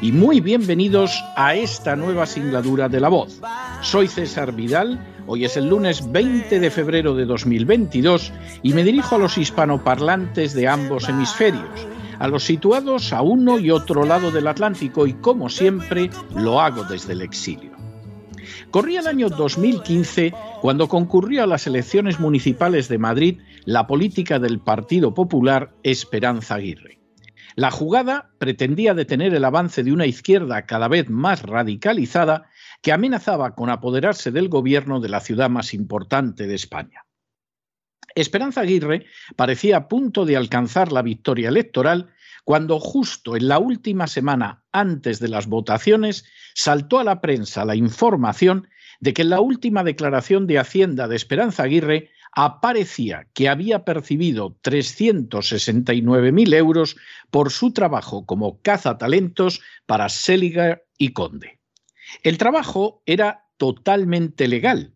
y muy bienvenidos a esta nueva singladura de La Voz. Soy César Vidal, hoy es el lunes 20 de febrero de 2022 y me dirijo a los hispanoparlantes de ambos hemisferios, a los situados a uno y otro lado del Atlántico y como siempre lo hago desde el exilio. Corría el año 2015 cuando concurrió a las elecciones municipales de Madrid la política del Partido Popular Esperanza Aguirre. La jugada pretendía detener el avance de una izquierda cada vez más radicalizada que amenazaba con apoderarse del gobierno de la ciudad más importante de España. Esperanza Aguirre parecía a punto de alcanzar la victoria electoral cuando justo en la última semana antes de las votaciones saltó a la prensa la información de que en la última declaración de Hacienda de Esperanza Aguirre aparecía que había percibido 369.000 euros por su trabajo como cazatalentos para Seliger y Conde. El trabajo era totalmente legal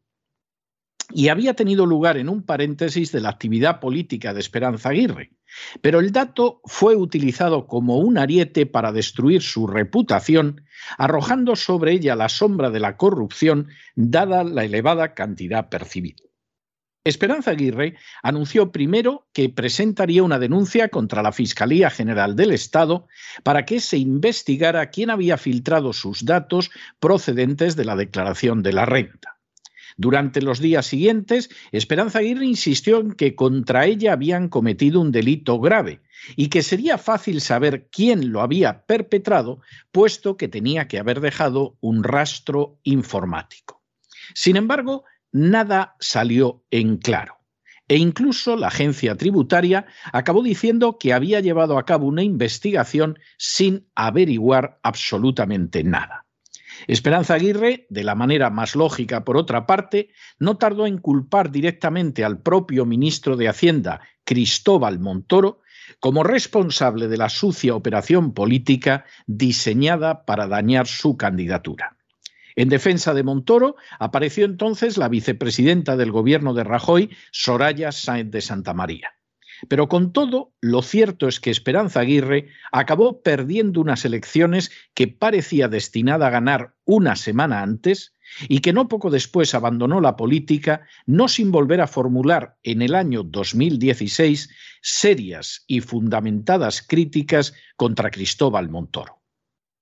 y había tenido lugar en un paréntesis de la actividad política de Esperanza Aguirre. Pero el dato fue utilizado como un ariete para destruir su reputación, arrojando sobre ella la sombra de la corrupción dada la elevada cantidad percibida. Esperanza Aguirre anunció primero que presentaría una denuncia contra la Fiscalía General del Estado para que se investigara quién había filtrado sus datos procedentes de la declaración de la renta. Durante los días siguientes, Esperanza Aguirre insistió en que contra ella habían cometido un delito grave y que sería fácil saber quién lo había perpetrado, puesto que tenía que haber dejado un rastro informático. Sin embargo, nada salió en claro. E incluso la agencia tributaria acabó diciendo que había llevado a cabo una investigación sin averiguar absolutamente nada. Esperanza Aguirre, de la manera más lógica por otra parte, no tardó en culpar directamente al propio ministro de Hacienda, Cristóbal Montoro, como responsable de la sucia operación política diseñada para dañar su candidatura. En defensa de Montoro apareció entonces la vicepresidenta del gobierno de Rajoy, Soraya Sáenz de Santa María. Pero con todo, lo cierto es que Esperanza Aguirre acabó perdiendo unas elecciones que parecía destinada a ganar una semana antes y que no poco después abandonó la política, no sin volver a formular en el año 2016 serias y fundamentadas críticas contra Cristóbal Montoro.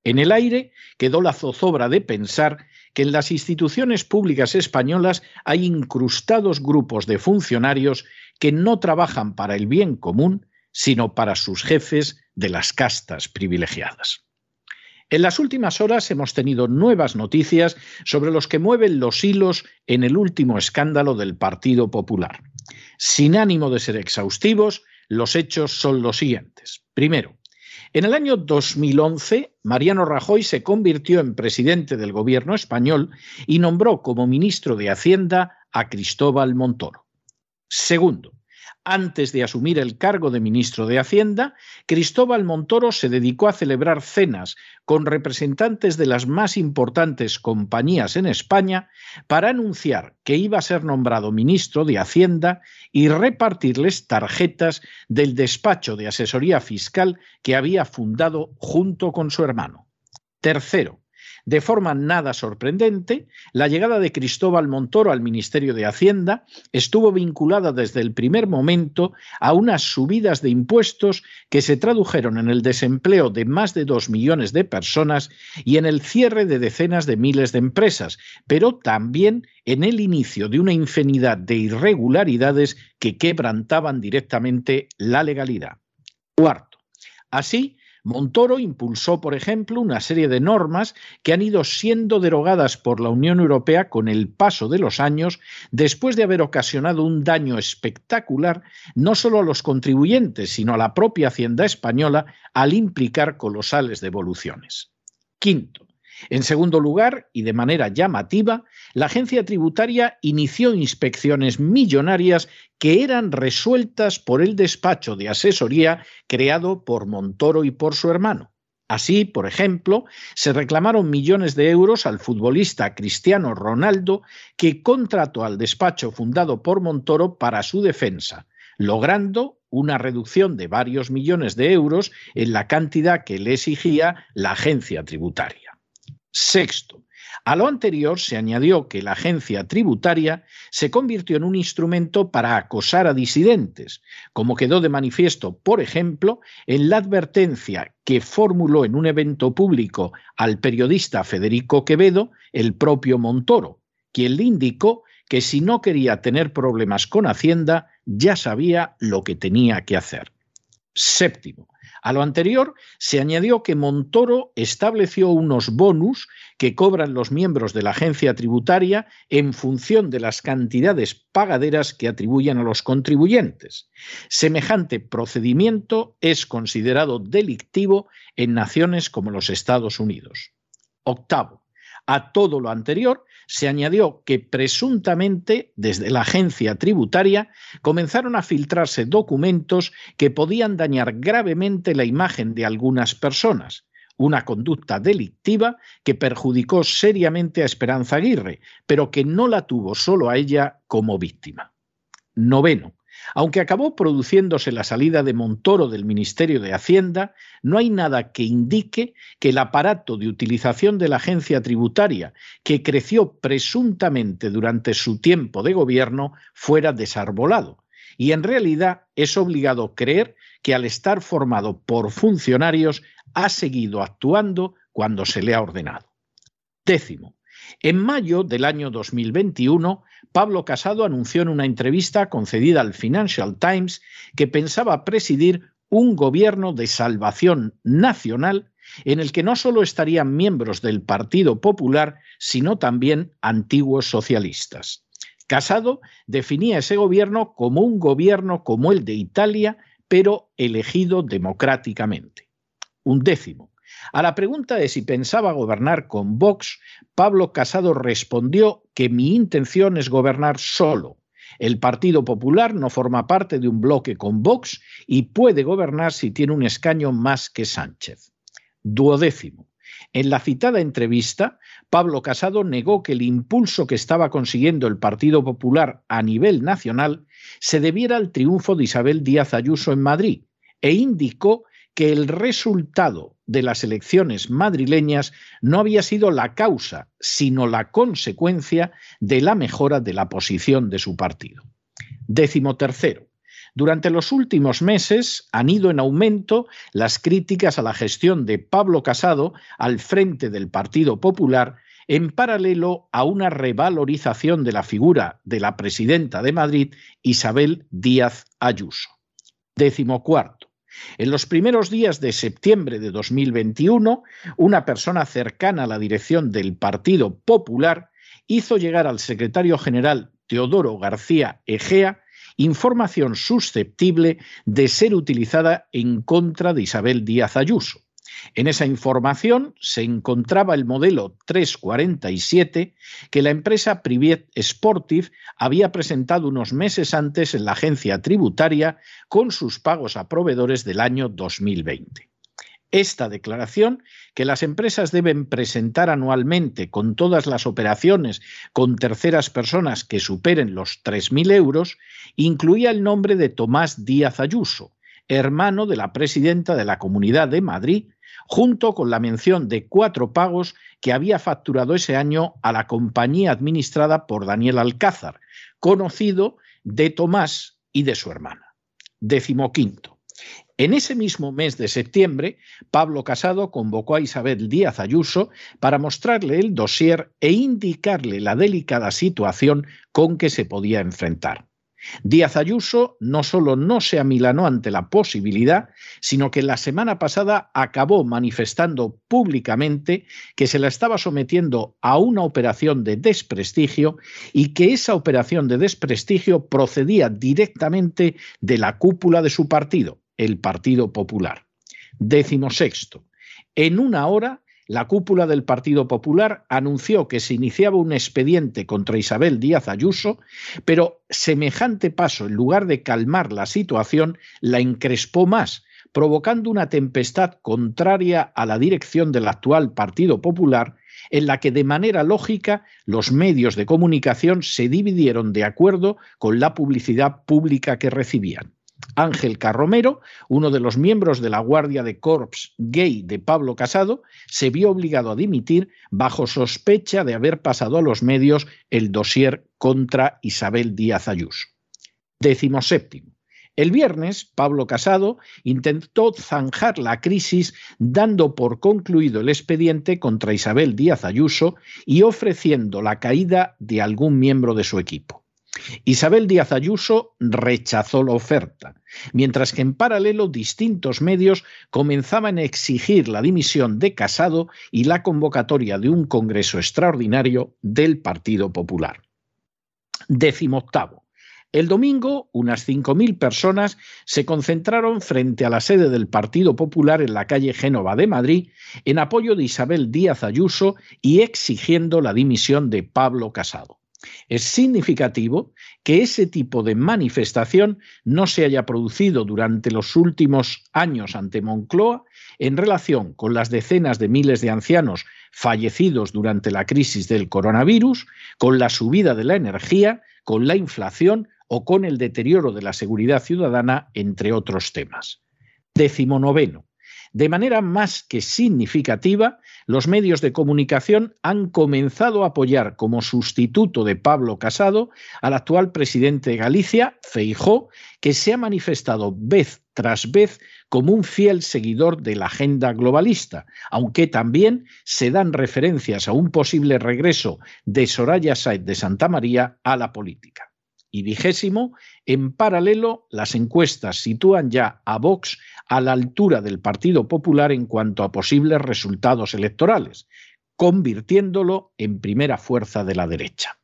En el aire quedó la zozobra de pensar que en las instituciones públicas españolas hay incrustados grupos de funcionarios que no trabajan para el bien común, sino para sus jefes de las castas privilegiadas. En las últimas horas hemos tenido nuevas noticias sobre los que mueven los hilos en el último escándalo del Partido Popular. Sin ánimo de ser exhaustivos, los hechos son los siguientes. Primero, en el año 2011, Mariano Rajoy se convirtió en presidente del gobierno español y nombró como ministro de Hacienda a Cristóbal Montoro. Segundo, antes de asumir el cargo de ministro de Hacienda, Cristóbal Montoro se dedicó a celebrar cenas con representantes de las más importantes compañías en España para anunciar que iba a ser nombrado ministro de Hacienda y repartirles tarjetas del despacho de asesoría fiscal que había fundado junto con su hermano. Tercero, De forma nada sorprendente, la llegada de Cristóbal Montoro al Ministerio de Hacienda estuvo vinculada desde el primer momento a unas subidas de impuestos que se tradujeron en el desempleo de más de dos millones de personas y en el cierre de decenas de miles de empresas, pero también en el inicio de una infinidad de irregularidades que quebrantaban directamente la legalidad. Cuarto, así, Montoro impulsó, por ejemplo, una serie de normas que han ido siendo derogadas por la Unión Europea con el paso de los años, después de haber ocasionado un daño espectacular no solo a los contribuyentes, sino a la propia Hacienda española al implicar colosales devoluciones. Quinto, en segundo lugar, y de manera llamativa, la agencia tributaria inició inspecciones millonarias que eran resueltas por el despacho de asesoría creado por Montoro y por su hermano. Así, por ejemplo, se reclamaron millones de euros al futbolista Cristiano Ronaldo, que contrató al despacho fundado por Montoro para su defensa, logrando una reducción de varios millones de euros en la cantidad que le exigía la agencia tributaria. Sexto, a lo anterior se añadió que la agencia tributaria se convirtió en un instrumento para acosar a disidentes, como quedó de manifiesto, por ejemplo, en la advertencia que formuló en un evento público al periodista Federico Quevedo el propio Montoro, quien le indicó que si no quería tener problemas con Hacienda, ya sabía lo que tenía que hacer. Séptimo, a lo anterior se añadió que Montoro estableció unos bonus que cobran los miembros de la agencia tributaria en función de las cantidades pagaderas que atribuyen a los contribuyentes. Semejante procedimiento es considerado delictivo en naciones como los Estados Unidos. Octavo, a todo lo anterior se añadió que presuntamente desde la agencia tributaria comenzaron a filtrarse documentos que podían dañar gravemente la imagen de algunas personas, una conducta delictiva que perjudicó seriamente a Esperanza Aguirre, pero que no la tuvo solo a ella como víctima. Noveno. Aunque acabó produciéndose la salida de Montoro del Ministerio de Hacienda, no hay nada que indique que el aparato de utilización de la agencia tributaria, que creció presuntamente durante su tiempo de gobierno, fuera desarbolado. Y en realidad es obligado creer que al estar formado por funcionarios ha seguido actuando cuando se le ha ordenado. Décimo. En mayo del año 2021, Pablo Casado anunció en una entrevista concedida al Financial Times que pensaba presidir un gobierno de salvación nacional en el que no solo estarían miembros del Partido Popular, sino también antiguos socialistas. Casado definía ese gobierno como un gobierno como el de Italia, pero elegido democráticamente. Un décimo. A la pregunta de si pensaba gobernar con Vox, Pablo Casado respondió que mi intención es gobernar solo. El Partido Popular no forma parte de un bloque con Vox y puede gobernar si tiene un escaño más que Sánchez. Duodécimo. En la citada entrevista, Pablo Casado negó que el impulso que estaba consiguiendo el Partido Popular a nivel nacional se debiera al triunfo de Isabel Díaz Ayuso en Madrid e indicó que el resultado de las elecciones madrileñas no había sido la causa, sino la consecuencia de la mejora de la posición de su partido. Décimo tercero. Durante los últimos meses han ido en aumento las críticas a la gestión de Pablo Casado al frente del Partido Popular en paralelo a una revalorización de la figura de la presidenta de Madrid, Isabel Díaz Ayuso. Décimo cuarto. En los primeros días de septiembre de 2021, una persona cercana a la dirección del Partido Popular hizo llegar al secretario general Teodoro García Egea información susceptible de ser utilizada en contra de Isabel Díaz Ayuso. En esa información se encontraba el modelo 347 que la empresa Privet Sportive había presentado unos meses antes en la agencia tributaria con sus pagos a proveedores del año 2020. Esta declaración, que las empresas deben presentar anualmente con todas las operaciones con terceras personas que superen los 3.000 euros, incluía el nombre de Tomás Díaz Ayuso, hermano de la presidenta de la Comunidad de Madrid, junto con la mención de cuatro pagos que había facturado ese año a la compañía administrada por Daniel Alcázar, conocido de Tomás y de su hermana. Décimo quinto. En ese mismo mes de septiembre, Pablo Casado convocó a Isabel Díaz Ayuso para mostrarle el dossier e indicarle la delicada situación con que se podía enfrentar. Díaz Ayuso no solo no se amilanó ante la posibilidad, sino que la semana pasada acabó manifestando públicamente que se la estaba sometiendo a una operación de desprestigio y que esa operación de desprestigio procedía directamente de la cúpula de su partido, el Partido Popular. Décimo sexto. En una hora la cúpula del Partido Popular anunció que se iniciaba un expediente contra Isabel Díaz Ayuso, pero semejante paso, en lugar de calmar la situación, la encrespó más, provocando una tempestad contraria a la dirección del actual Partido Popular, en la que de manera lógica los medios de comunicación se dividieron de acuerdo con la publicidad pública que recibían. Ángel Carromero, uno de los miembros de la Guardia de Corps gay de Pablo Casado, se vio obligado a dimitir bajo sospecha de haber pasado a los medios el dossier contra Isabel Díaz Ayuso. Décimo séptimo. El viernes, Pablo Casado intentó zanjar la crisis dando por concluido el expediente contra Isabel Díaz Ayuso y ofreciendo la caída de algún miembro de su equipo. Isabel Díaz Ayuso rechazó la oferta, mientras que en paralelo distintos medios comenzaban a exigir la dimisión de Casado y la convocatoria de un Congreso extraordinario del Partido Popular. Décimo octavo. El domingo, unas 5.000 personas se concentraron frente a la sede del Partido Popular en la calle Génova de Madrid en apoyo de Isabel Díaz Ayuso y exigiendo la dimisión de Pablo Casado. Es significativo que ese tipo de manifestación no se haya producido durante los últimos años ante Moncloa en relación con las decenas de miles de ancianos fallecidos durante la crisis del coronavirus, con la subida de la energía, con la inflación o con el deterioro de la seguridad ciudadana, entre otros temas. Décimo noveno. De manera más que significativa, los medios de comunicación han comenzado a apoyar como sustituto de Pablo Casado al actual presidente de Galicia, Feijó, que se ha manifestado vez tras vez como un fiel seguidor de la agenda globalista, aunque también se dan referencias a un posible regreso de Soraya Said de Santa María a la política y vigésimo, en paralelo, las encuestas sitúan ya a Vox a la altura del Partido Popular en cuanto a posibles resultados electorales, convirtiéndolo en primera fuerza de la derecha.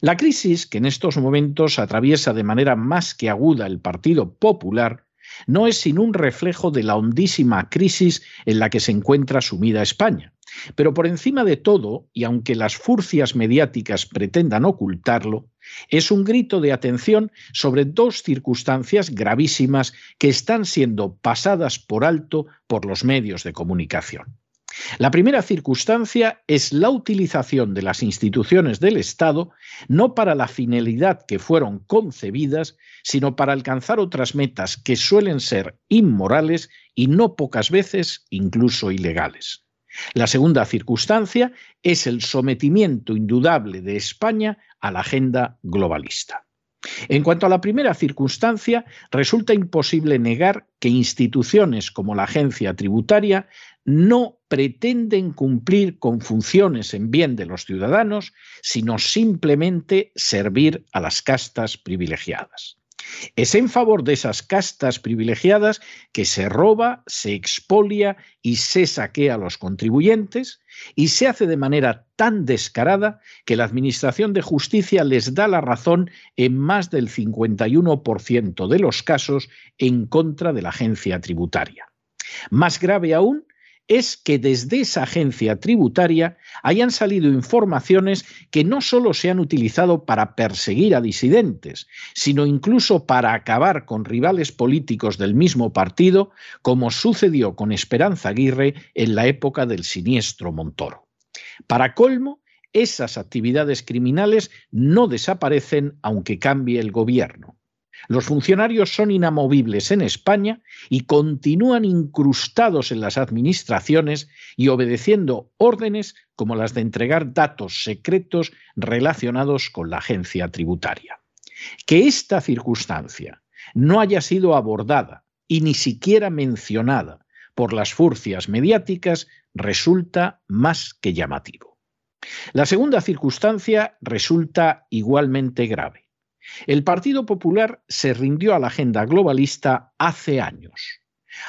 La crisis que en estos momentos atraviesa de manera más que aguda el Partido Popular no es sin un reflejo de la hondísima crisis en la que se encuentra sumida España. Pero por encima de todo, y aunque las furcias mediáticas pretendan ocultarlo, es un grito de atención sobre dos circunstancias gravísimas que están siendo pasadas por alto por los medios de comunicación. La primera circunstancia es la utilización de las instituciones del Estado no para la finalidad que fueron concebidas, sino para alcanzar otras metas que suelen ser inmorales y no pocas veces incluso ilegales. La segunda circunstancia es el sometimiento indudable de España a la agenda globalista. En cuanto a la primera circunstancia, resulta imposible negar que instituciones como la agencia tributaria no pretenden cumplir con funciones en bien de los ciudadanos, sino simplemente servir a las castas privilegiadas. Es en favor de esas castas privilegiadas que se roba, se expolia y se saquea a los contribuyentes y se hace de manera tan descarada que la Administración de Justicia les da la razón en más del 51% de los casos en contra de la agencia tributaria. Más grave aún es que desde esa agencia tributaria hayan salido informaciones que no solo se han utilizado para perseguir a disidentes, sino incluso para acabar con rivales políticos del mismo partido, como sucedió con Esperanza Aguirre en la época del siniestro Montoro. Para colmo, esas actividades criminales no desaparecen aunque cambie el gobierno. Los funcionarios son inamovibles en España y continúan incrustados en las administraciones y obedeciendo órdenes como las de entregar datos secretos relacionados con la agencia tributaria. Que esta circunstancia no haya sido abordada y ni siquiera mencionada por las furcias mediáticas resulta más que llamativo. La segunda circunstancia resulta igualmente grave. El Partido Popular se rindió a la agenda globalista hace años.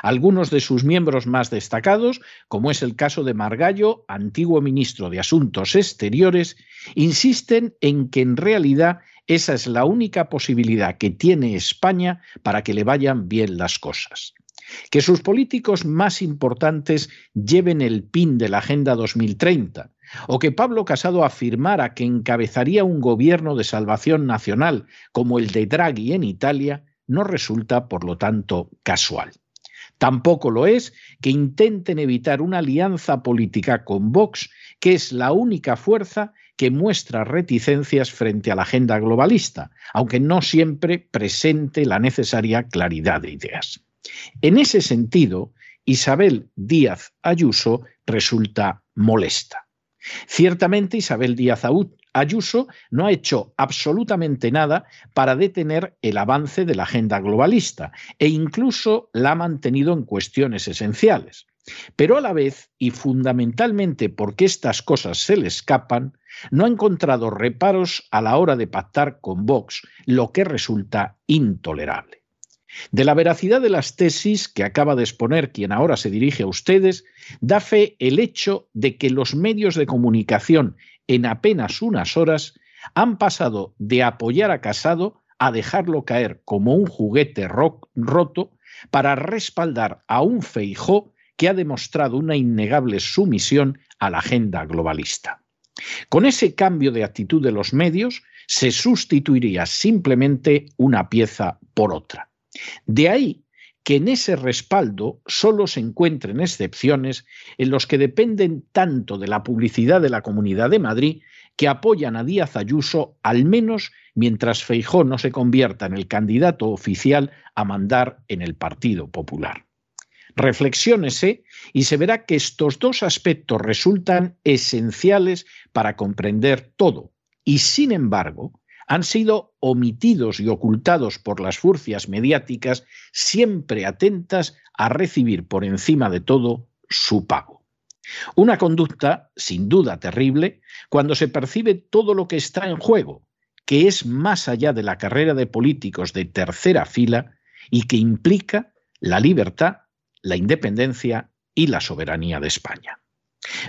Algunos de sus miembros más destacados, como es el caso de Margallo, antiguo ministro de Asuntos Exteriores, insisten en que en realidad esa es la única posibilidad que tiene España para que le vayan bien las cosas. Que sus políticos más importantes lleven el PIN de la Agenda 2030, o que Pablo Casado afirmara que encabezaría un gobierno de salvación nacional como el de Draghi en Italia, no resulta, por lo tanto, casual. Tampoco lo es que intenten evitar una alianza política con Vox, que es la única fuerza que muestra reticencias frente a la agenda globalista, aunque no siempre presente la necesaria claridad de ideas. En ese sentido, Isabel Díaz Ayuso resulta molesta. Ciertamente Isabel Díaz Ayuso no ha hecho absolutamente nada para detener el avance de la agenda globalista e incluso la ha mantenido en cuestiones esenciales. Pero a la vez, y fundamentalmente porque estas cosas se le escapan, no ha encontrado reparos a la hora de pactar con Vox, lo que resulta intolerable. De la veracidad de las tesis que acaba de exponer quien ahora se dirige a ustedes, da fe el hecho de que los medios de comunicación en apenas unas horas han pasado de apoyar a Casado a dejarlo caer como un juguete roto para respaldar a un Feijó que ha demostrado una innegable sumisión a la agenda globalista. Con ese cambio de actitud de los medios se sustituiría simplemente una pieza por otra. De ahí que en ese respaldo solo se encuentren excepciones en los que dependen tanto de la publicidad de la Comunidad de Madrid que apoyan a Díaz Ayuso al menos mientras Feijó no se convierta en el candidato oficial a mandar en el Partido Popular. Reflexiónese y se verá que estos dos aspectos resultan esenciales para comprender todo y, sin embargo, han sido omitidos y ocultados por las furcias mediáticas, siempre atentas a recibir por encima de todo su pago. Una conducta, sin duda, terrible cuando se percibe todo lo que está en juego, que es más allá de la carrera de políticos de tercera fila y que implica la libertad, la independencia y la soberanía de España.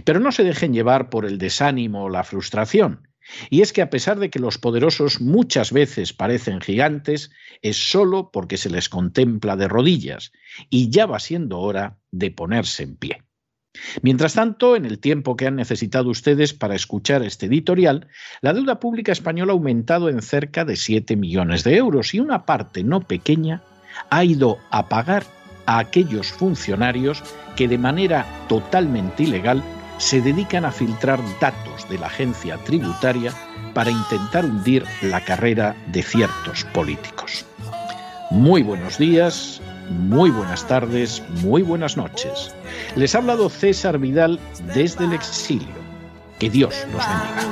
Pero no se dejen llevar por el desánimo o la frustración. Y es que a pesar de que los poderosos muchas veces parecen gigantes, es solo porque se les contempla de rodillas, y ya va siendo hora de ponerse en pie. Mientras tanto, en el tiempo que han necesitado ustedes para escuchar este editorial, la deuda pública española ha aumentado en cerca de 7 millones de euros y una parte no pequeña ha ido a pagar a aquellos funcionarios que de manera totalmente ilegal se dedican a filtrar datos de la agencia tributaria para intentar hundir la carrera de ciertos políticos. Muy buenos días, muy buenas tardes, muy buenas noches. Les ha hablado César Vidal desde el exilio. Que Dios los bendiga.